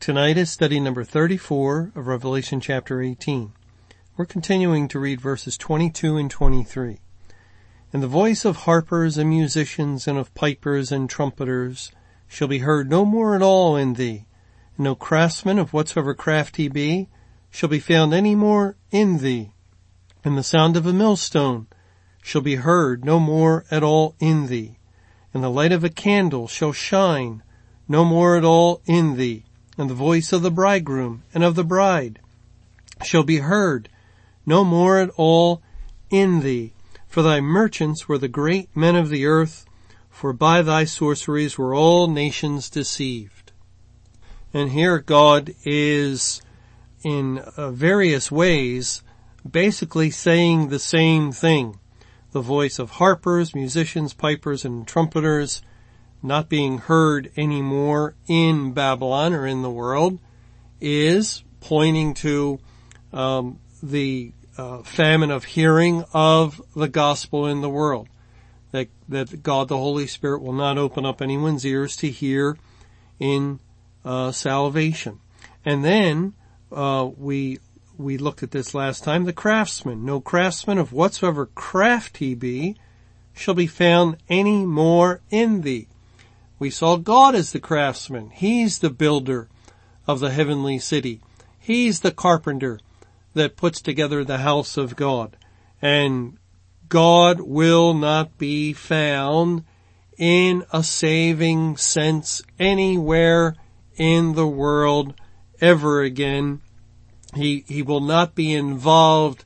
Tonight is study number 34 of Revelation chapter 18. We're continuing to read verses 22 and 23. And the voice of harpers and musicians and of pipers and trumpeters shall be heard no more at all in thee. And no craftsman of whatsoever craft he be shall be found any more in thee. And the sound of a millstone shall be heard no more at all in thee. And the light of a candle shall shine no more at all in thee and the voice of the bridegroom and of the bride shall be heard no more at all in thee. For thy merchants were the great men of the earth, for by thy sorceries were all nations deceived. And here God is in uh, various ways basically saying the same thing. The voice of harpers, musicians, pipers, and trumpeters not being heard anymore in Babylon or in the world is pointing to um, the uh, famine of hearing of the gospel in the world. That that God the Holy Spirit will not open up anyone's ears to hear in uh, salvation. And then uh, we we looked at this last time. The craftsman, no craftsman of whatsoever craft he be, shall be found any more in thee. We saw God as the craftsman. He's the builder of the heavenly city. He's the carpenter that puts together the house of God. And God will not be found in a saving sense anywhere in the world ever again. He, he will not be involved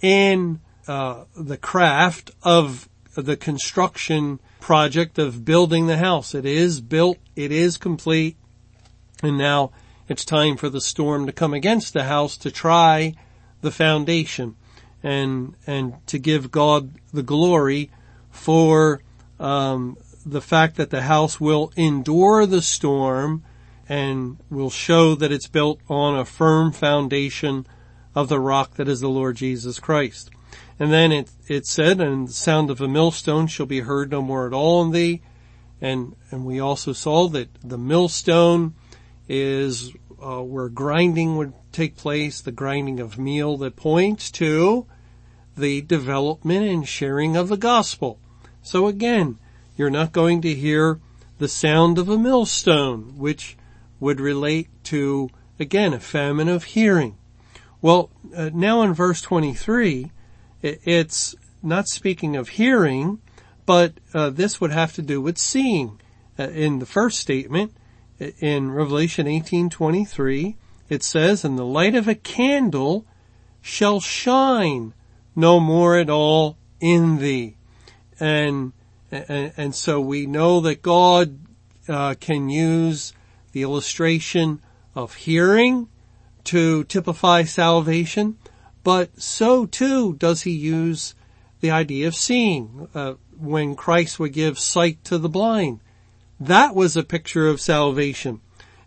in uh, the craft of the construction project of building the house. It is built, it is complete, and now it's time for the storm to come against the house to try the foundation and and to give God the glory for um, the fact that the house will endure the storm and will show that it's built on a firm foundation of the rock that is the Lord Jesus Christ. And then it, it said, and the sound of a millstone shall be heard no more at all in thee. And, and we also saw that the millstone is uh, where grinding would take place, the grinding of meal that points to the development and sharing of the gospel. So again, you're not going to hear the sound of a millstone, which would relate to, again, a famine of hearing. Well, uh, now in verse 23, it's not speaking of hearing, but uh, this would have to do with seeing. Uh, in the first statement, in Revelation 18:23, it says, "And the light of a candle shall shine no more at all in thee." And and, and so we know that God uh, can use the illustration of hearing to typify salvation, but so too does he use the idea of seeing. Uh, when Christ would give sight to the blind, that was a picture of salvation,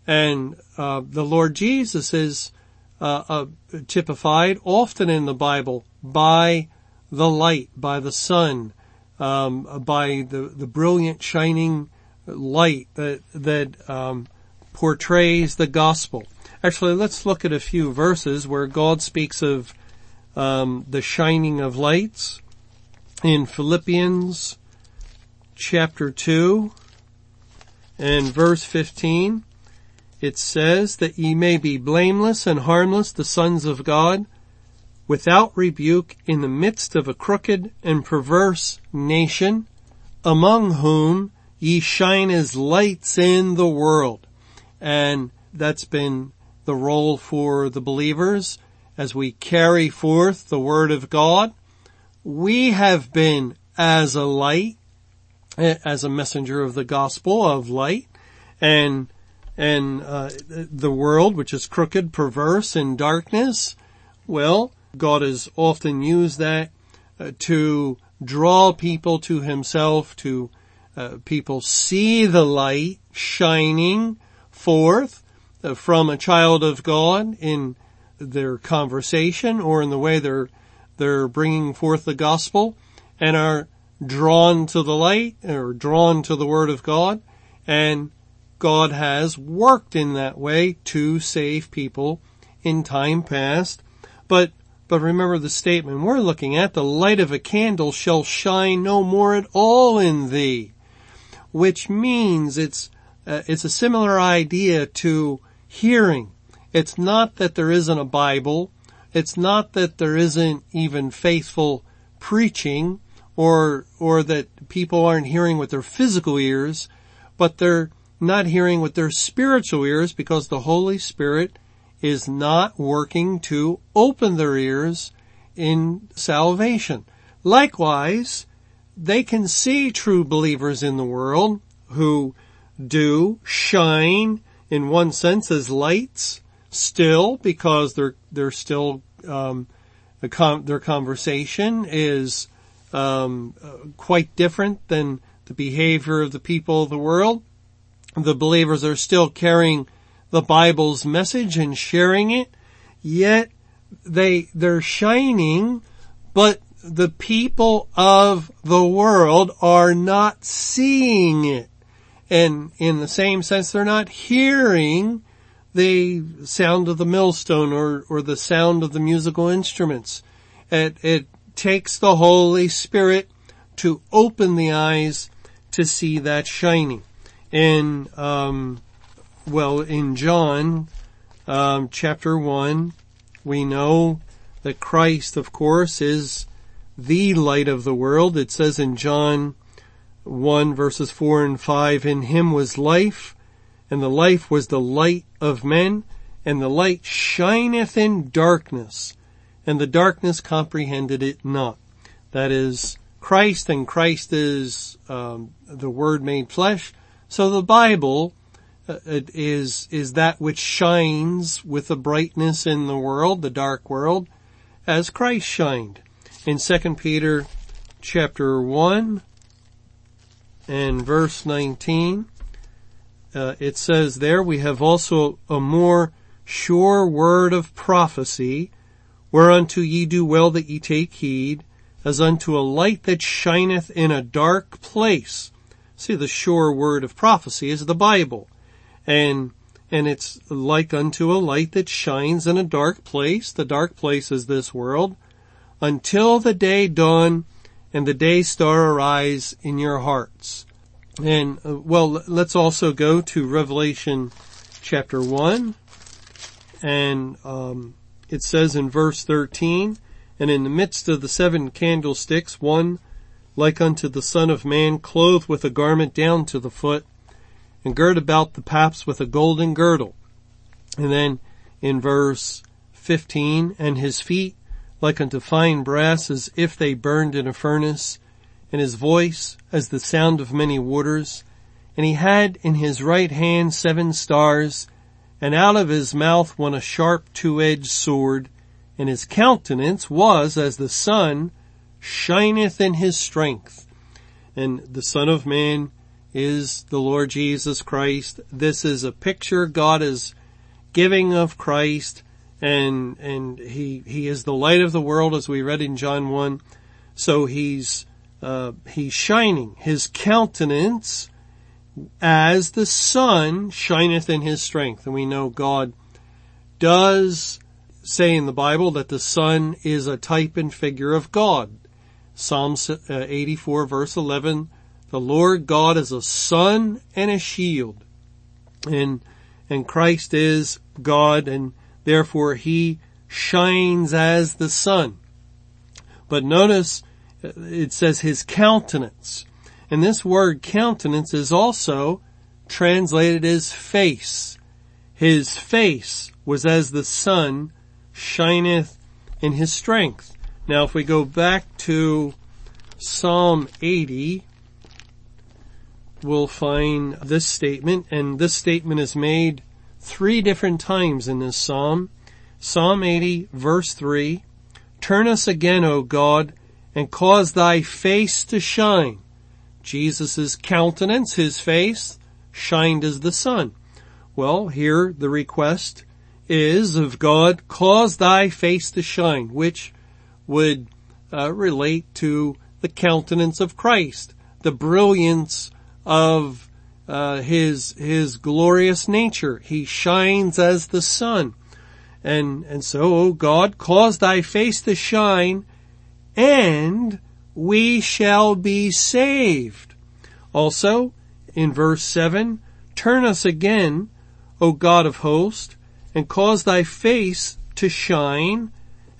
and uh, the Lord Jesus is uh, uh typified often in the Bible by the light, by the sun, um, by the the brilliant shining light that that um, portrays the gospel. Actually, let's look at a few verses where God speaks of um, the shining of lights in Philippians chapter 2 and verse 15. It says that ye may be blameless and harmless, the sons of God, without rebuke in the midst of a crooked and perverse nation, among whom ye shine as lights in the world. And that's been the role for the believers as we carry forth the word of God, we have been as a light, as a messenger of the gospel of light, and and uh, the world, which is crooked, perverse, and darkness. Well, God has often used that uh, to draw people to Himself, to uh, people see the light shining forth uh, from a child of God in their conversation or in the way they're they're bringing forth the gospel and are drawn to the light or drawn to the word of God and God has worked in that way to save people in time past. But, but remember the statement we're looking at, the light of a candle shall shine no more at all in thee, which means it's, uh, it's a similar idea to hearing. It's not that there isn't a Bible. It's not that there isn't even faithful preaching or, or that people aren't hearing with their physical ears, but they're not hearing with their spiritual ears because the Holy Spirit is not working to open their ears in salvation. Likewise, they can see true believers in the world who do shine in one sense as lights still because they're, they're still, um, the com- their conversation is, um, uh, quite different than the behavior of the people of the world the believers are still carrying the Bible's message and sharing it, yet they, they're shining, but the people of the world are not seeing it. And in the same sense, they're not hearing the sound of the millstone or, or the sound of the musical instruments. It, it takes the Holy Spirit to open the eyes to see that shining in um, well in John um, chapter one, we know that Christ, of course, is the light of the world. It says in John 1 verses 4 and 5, in him was life, and the life was the light of men, and the light shineth in darkness, and the darkness comprehended it not. That is Christ, and Christ is um, the Word made flesh, so the Bible uh, is, is that which shines with the brightness in the world, the dark world, as Christ shined. In 2 Peter chapter 1 and verse 19, uh, it says there, we have also a more sure word of prophecy, whereunto ye do well that ye take heed, as unto a light that shineth in a dark place, See, the sure word of prophecy is the Bible. And, and it's like unto a light that shines in a dark place. The dark place is this world until the day dawn and the day star arise in your hearts. And, uh, well, let's also go to Revelation chapter 1. And, um, it says in verse 13, and in the midst of the seven candlesticks, one like unto the Son of Man, clothed with a garment down to the foot, and girt about the paps with a golden girdle. And then in verse 15, and his feet like unto fine brass as if they burned in a furnace, and his voice as the sound of many waters. And he had in his right hand seven stars, and out of his mouth went a sharp two-edged sword, and his countenance was as the sun shineth in his strength. And the Son of Man is the Lord Jesus Christ. This is a picture God is giving of Christ and, and he, he is the light of the world as we read in John 1. So he's, uh, he's shining. His countenance as the sun shineth in his strength. And we know God does say in the Bible that the sun is a type and figure of God. Psalm uh, 84 verse 11, the Lord God is a sun and a shield. And, and Christ is God and therefore he shines as the sun. But notice it says his countenance. And this word countenance is also translated as face. His face was as the sun shineth in his strength. Now if we go back to Psalm 80, we'll find this statement, and this statement is made three different times in this psalm. Psalm 80 verse 3, Turn us again, O God, and cause thy face to shine. Jesus' countenance, his face, shined as the sun. Well, here the request is of God, cause thy face to shine, which would uh, relate to the countenance of Christ, the brilliance of uh, his his glorious nature. He shines as the sun, and and so, O God, cause Thy face to shine, and we shall be saved. Also, in verse seven, turn us again, O God of hosts, and cause Thy face to shine,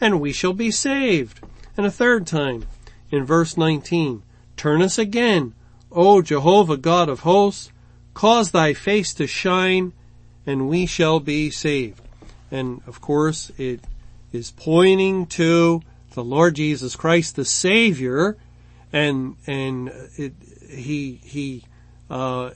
and we shall be saved. And a third time, in verse 19, turn us again, O Jehovah God of hosts, cause thy face to shine and we shall be saved. And of course it is pointing to the Lord Jesus Christ, the Savior, and, and it, he, he, uh,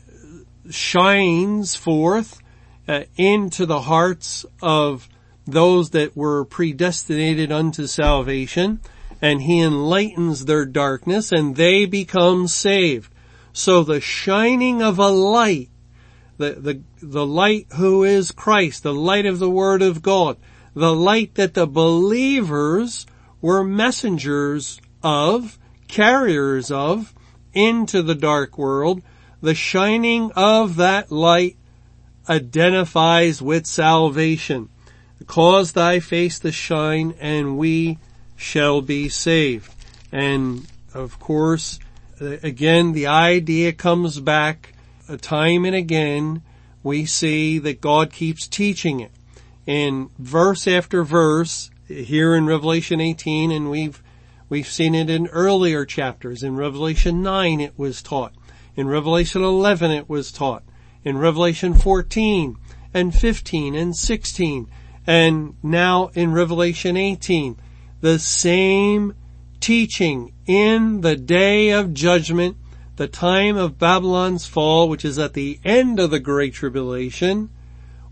shines forth uh, into the hearts of those that were predestinated unto salvation and he enlightens their darkness and they become saved. So the shining of a light, the, the, the light who is Christ, the light of the Word of God, the light that the believers were messengers of, carriers of, into the dark world, the shining of that light identifies with salvation. Cause thy face to shine and we shall be saved. And of course, again, the idea comes back time and again. We see that God keeps teaching it. in verse after verse, here in Revelation 18, and we've, we've seen it in earlier chapters. In Revelation 9 it was taught. In Revelation 11 it was taught. In Revelation 14 and 15 and 16 and now in Revelation 18 the same teaching in the day of judgment, the time of Babylon's fall, which is at the end of the Great Tribulation.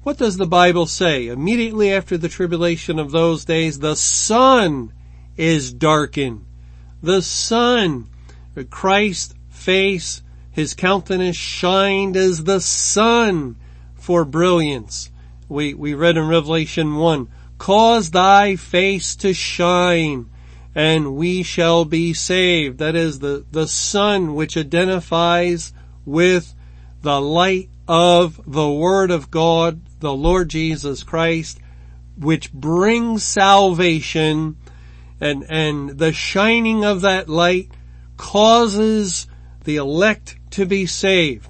What does the Bible say? Immediately after the tribulation of those days, the sun is darkened. The sun, Christ's face, his countenance shined as the sun for brilliance. We, we read in Revelation 1, cause thy face to shine and we shall be saved. That is the, the sun which identifies with the light of the Word of God, the Lord Jesus Christ, which brings salvation and, and the shining of that light causes the elect to be saved.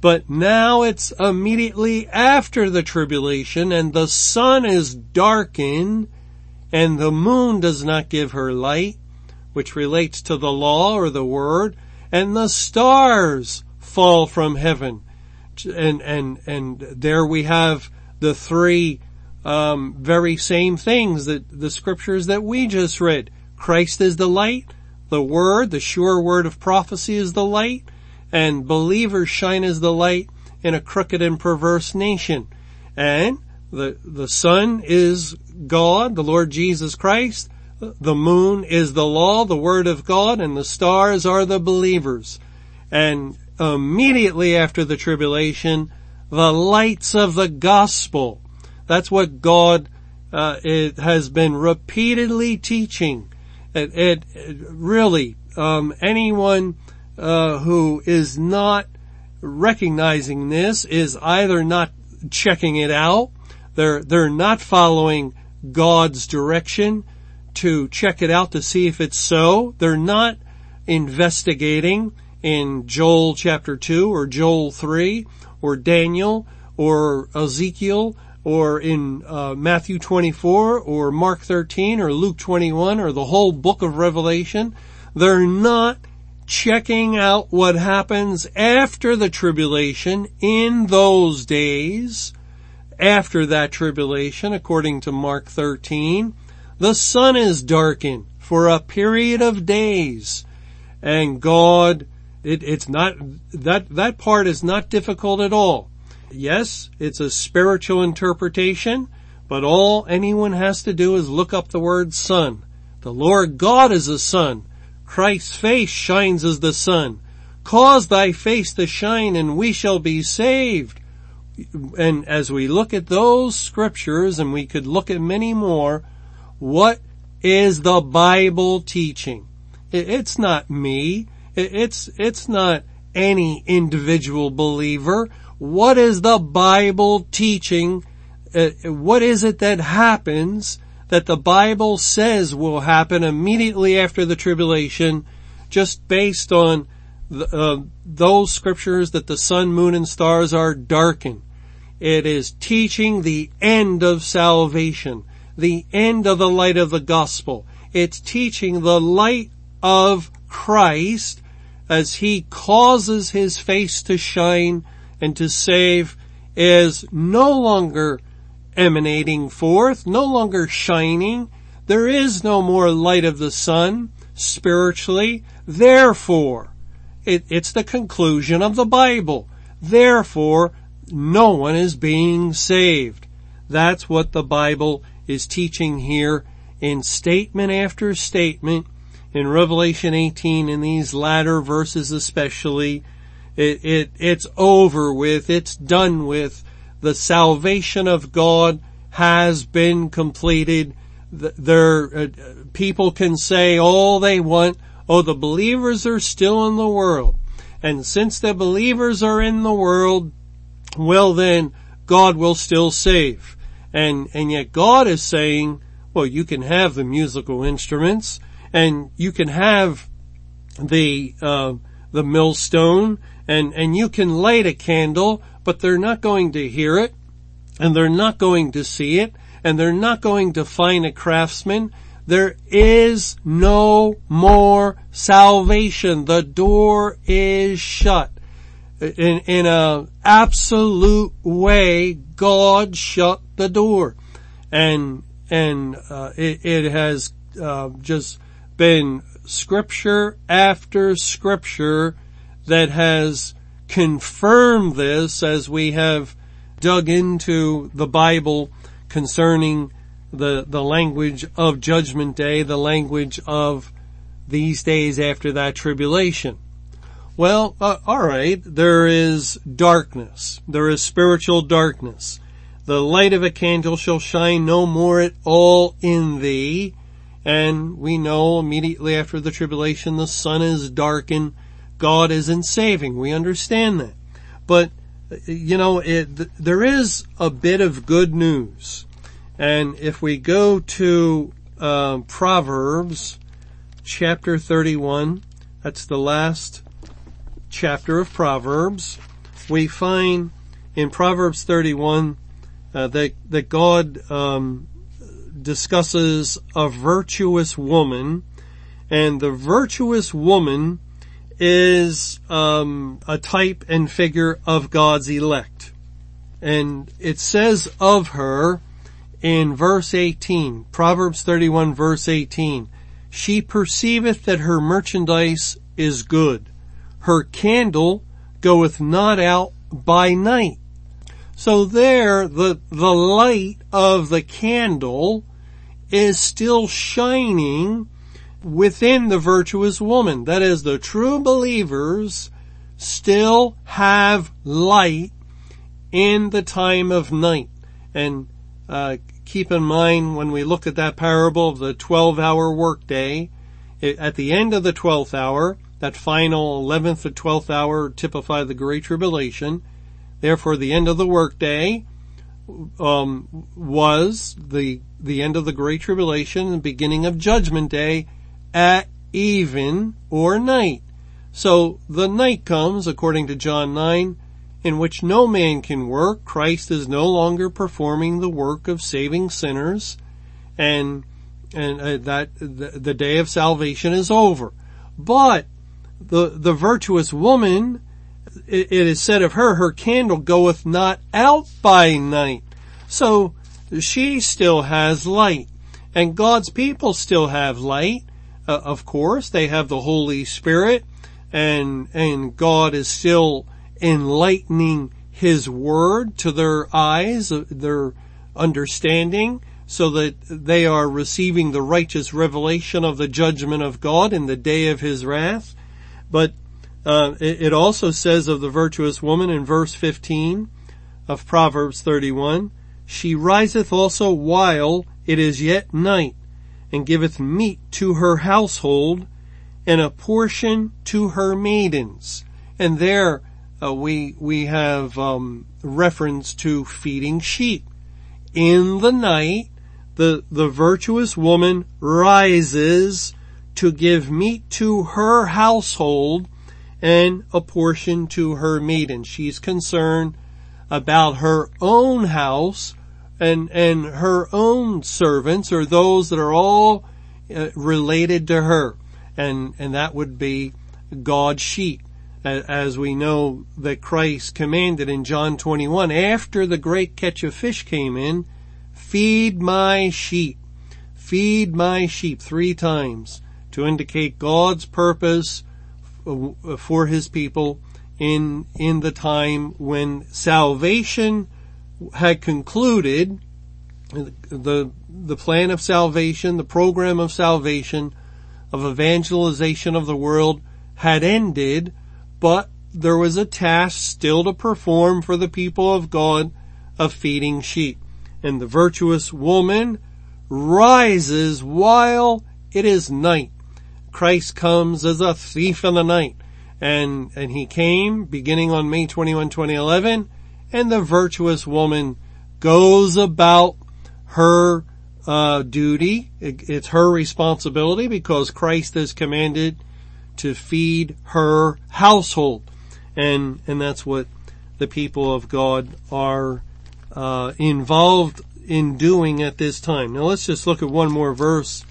But now it's immediately after the tribulation and the sun is darkened and the moon does not give her light, which relates to the law or the word, and the stars fall from heaven. And, and, and there we have the three, um, very same things that the scriptures that we just read. Christ is the light, the word, the sure word of prophecy is the light, and believers shine as the light in a crooked and perverse nation. And the, the sun is God, the Lord Jesus Christ. The moon is the law, the word of God, and the stars are the believers. And immediately after the tribulation, the lights of the gospel. That's what God uh, it has been repeatedly teaching. It, it, it really um, anyone uh, who is not recognizing this is either not checking it out, they're they're not following God's direction to check it out to see if it's so. They're not investigating in Joel chapter 2 or Joel 3 or Daniel or Ezekiel or in uh, Matthew 24 or Mark 13 or Luke 21 or the whole book of Revelation. They're not checking out what happens after the tribulation in those days, after that tribulation, according to Mark 13, the sun is darkened for a period of days and God it, it's not, that, that part is not difficult at all. Yes, it's a spiritual interpretation, but all anyone has to do is look up the word sun. The Lord God is a sun. Christ's face shines as the sun. Cause thy face to shine and we shall be saved. And as we look at those scriptures and we could look at many more, what is the Bible teaching? It's not me. It's, it's not any individual believer. What is the Bible teaching? Uh, what is it that happens that the Bible says will happen immediately after the tribulation just based on the, uh, those scriptures that the sun, moon, and stars are darkened. It is teaching the end of salvation, the end of the light of the gospel. It's teaching the light of Christ as he causes his face to shine and to save is no longer emanating forth, no longer shining. There is no more light of the sun spiritually. Therefore, it, it's the conclusion of the Bible. Therefore, no one is being saved. That's what the Bible is teaching here in statement after statement in Revelation 18 in these latter verses especially. It, it, it's over with. It's done with. The salvation of God has been completed. There, uh, people can say all they want. Oh, the believers are still in the world. And since the believers are in the world, well then, God will still save. And, and yet God is saying, well, you can have the musical instruments and you can have the, uh, the millstone and, and you can light a candle, but they're not going to hear it and they're not going to see it and they're not going to find a craftsman. There is no more salvation. The door is shut in, in a absolute way, God shut the door. And, and, uh, it, it, has, uh, just been scripture after scripture that has confirmed this as we have dug into the Bible concerning the, the language of judgment day, the language of these days after that tribulation. Well, uh, alright, there is darkness. There is spiritual darkness. The light of a candle shall shine no more at all in thee. And we know immediately after the tribulation the sun is darkened. God isn't saving. We understand that. But, you know, it, there is a bit of good news. And if we go to uh, Proverbs chapter 31, that's the last chapter of Proverbs, we find in Proverbs 31 uh, that that God um, discusses a virtuous woman, and the virtuous woman is um, a type and figure of God's elect, and it says of her in verse 18, Proverbs 31 verse 18, she perceiveth that her merchandise is good her candle goeth not out by night. So there, the, the light of the candle is still shining within the virtuous woman. That is, the true believers still have light in the time of night. And uh, keep in mind when we look at that parable of the 12 hour workday, at the end of the 12th hour, that final 11th or 12th hour typify the Great Tribulation. Therefore, the end of the workday um, was the the end of the Great Tribulation and beginning of Judgment Day at even or night. So the night comes, according to John 9, in which no man can work. Christ is no longer performing the work of saving sinners, and and uh, that the, the day of salvation is over. But the, the virtuous woman, it, is said of her, her candle goeth not out by night. So she still has light and God's people still have light. Uh, of course, they have the Holy Spirit and, and God is still enlightening His Word to their eyes, uh, their understanding, so that they are receiving the righteous revelation of the judgment of God in the day of His wrath. But uh, it, it also says of the virtuous woman in verse 15 of Proverbs 31, she riseth also while it is yet night, and giveth meat to her household, and a portion to her maidens. And there uh, we we have um, reference to feeding sheep. In the night, the the virtuous woman rises to give meat to her household and a portion to her maiden. She's concerned about her own house and, and her own servants or those that are all uh, related to her. And, and that would be God's sheep. As we know that Christ commanded in John 21, after the great catch of fish came in, feed my sheep, feed my sheep three times to indicate God's purpose Uh, for his people in, in the time when salvation had concluded, the, the plan of salvation, the program of salvation, of evangelization of the world had ended, but there was a task still to perform for the people of God of feeding sheep. And the virtuous woman rises while it is night Christ comes as a thief in the night. And, and he came beginning on May 21, 2011, and the virtuous woman goes about her uh, duty. It, it's her responsibility because Christ has commanded to feed her household, and and that's what the people of God are uh, involved in doing at this time. Now let's just look at one more verse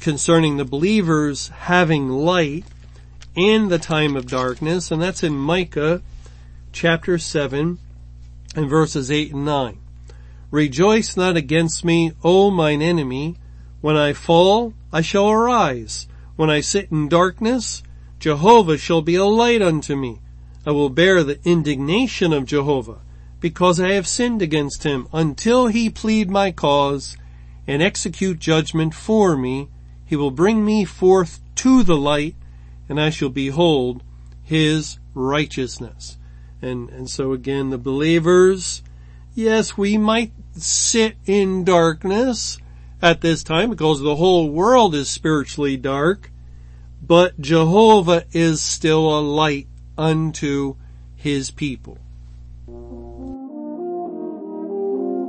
concerning the believers having light in the time of darkness, and that's in Micah chapter 7 and verses 8 and 9. Rejoice not against me, O mine enemy. When I fall, I shall arise. When I sit in darkness, Jehovah shall be a light unto me. I will bear the indignation of Jehovah, because I have sinned against him, until he plead my cause and execute judgment for me he will bring me forth to the light and I shall behold his righteousness. And, and so again, the believers, yes, we might sit in darkness at this time because the whole world is spiritually dark, but Jehovah is still a light unto his people.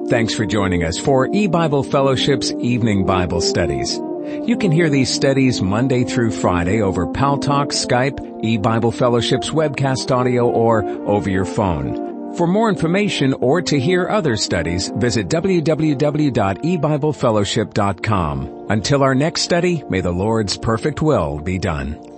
Thanks for joining us for E-Bible Fellowship's Evening Bible Studies. You can hear these studies Monday through Friday over Paltalk, Skype, eBible Fellowship's webcast audio, or over your phone. For more information or to hear other studies, visit www.ebiblefellowship.com. Until our next study, may the Lord's perfect will be done.